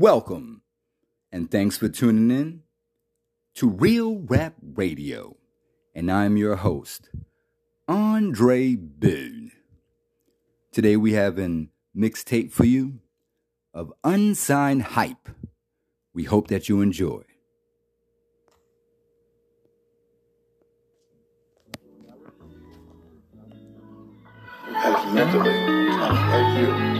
Welcome, and thanks for tuning in to Real Rap Radio. And I'm your host, Andre Boone. Today we have an mixtape for you of unsigned hype. We hope that you enjoy. mentally as you.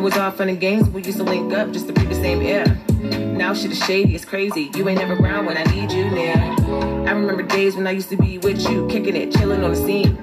it was all fun and games. We used to link up just to breathe the same air. Now shit is shady, it's crazy. You ain't never around when I need you near. I remember days when I used to be with you, kicking it, chilling on the scene.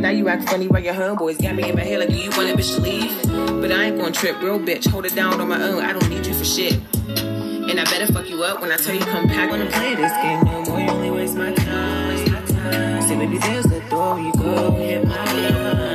Now you act funny while your homeboys got me in my head like, you want a bitch to leave? But I ain't gonna trip, real bitch. Hold it down on my own. I don't need you for shit. And I better fuck you up when I tell you come back. Wanna play this game no more? You only waste my time. Time. Baby, there's the door you go. Hit my line.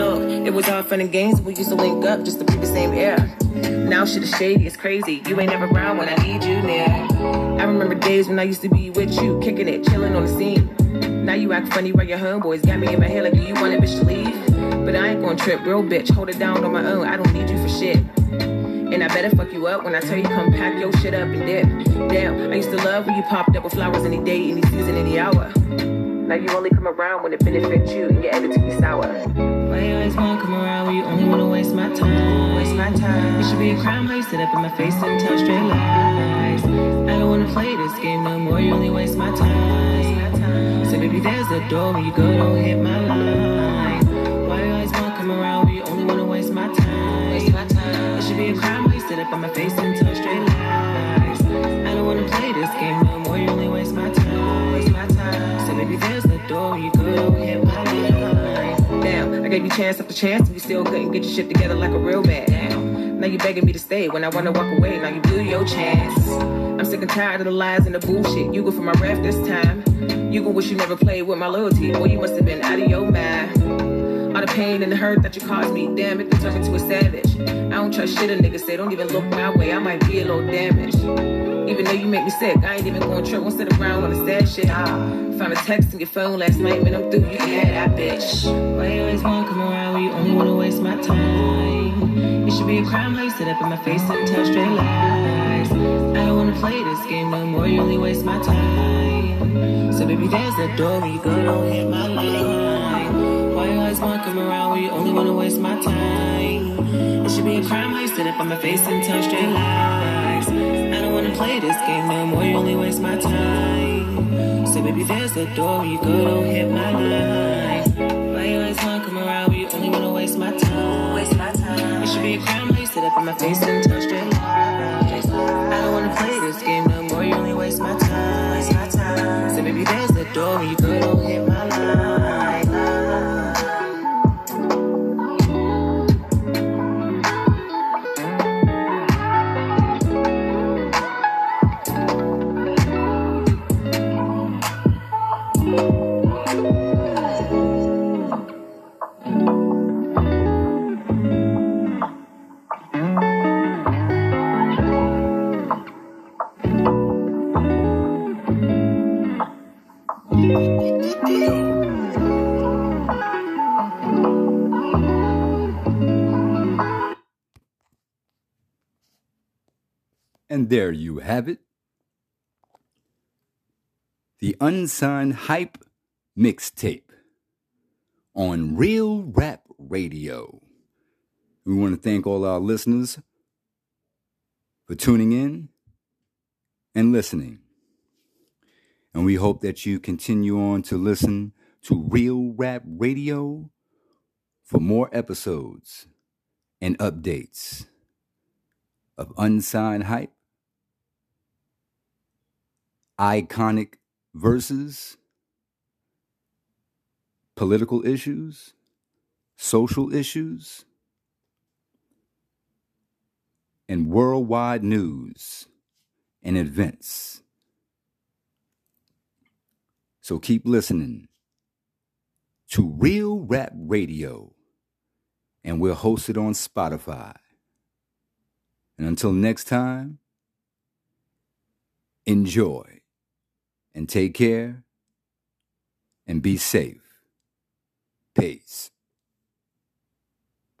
Look, it was all fun and games. We used to link up just to breathe the same air. Now shit is shady, it's crazy. You ain't never around when I need you near. I remember days when I used to be with you, kicking it, chilling on the scene. Now you act funny while your homeboys got me in my head like, do you want a bitch to leave? But I ain't gonna trip, real bitch. Hold it down on my own. I don't need you for shit. And I better fuck you up when I tell you come pack your shit up and dip. Damn, I used to love when you popped up with flowers any day, any season, any hour. Now you only come around when it benefits you and your attitude be sour. Why you always wanna come around when you only wanna waste my time? Waste my time. It should be a crime how you sit up in my face and tell straight lies. I don't wanna play this game no more. You only waste my time. So baby, there's a door when you go. Don't hit my line. Why you always wanna come around when you only wanna waste my time? Waste my time. It should be a crime how you sit up in my face you go. Don't hit my line. Damn, I gave you chance after chance, and you still couldn't get your shit together like a real man. Damn. Now you begging me to stay when I wanna walk away. Now you blew your chance. I'm sick and tired of the lies and the bullshit. You go for my ref this time. You go wish you never played with my loyalty. Boy, you must have been out of your mind. All the pain and the hurt that you caused me, damn it, they turned me to a savage. I don't trust shit a nigga say, don't even look my way, I might be a little damaged. Even though you make me sick, I ain't even going trip, won't sit around on the sad shit. Found a text in your phone last night, when I'm through, you can have that bitch. Why you always wanna come around when you only wanna waste my time? It should be a crime how you sit up in my face and tell straight lies. I don't wanna play this game no more, you only waste my time. So baby, there's the door you go, don't hit my line. Why you always wanna come around when you only wanna waste my time? It should be a crime how you sit up on my face and tell straight lies. I don't wanna play this game no more, you only waste my time. So baby, there's the door where you go, don't hit my line. Why you always wanna come around when you only wanna waste my time? Waste my time. It should be a crime how you sit up on my face and tell straight lies. I don't wanna play this game no more, you only waste my time. Waste my time. So baby, there's the door where you go, don't hit my line. And there you have it. The Unsigned Hype Mixtape on Real Rap Radio. We want to thank all our listeners for tuning in and listening. And we hope that you continue on to listen to Real Rap Radio for more episodes and updates of Unsigned Hype, iconic verses, political issues, social issues, and worldwide news and events. So keep listening to Real Rap Radio, and we'll host it on Spotify. And until next time, enjoy and take care and be safe. Peace.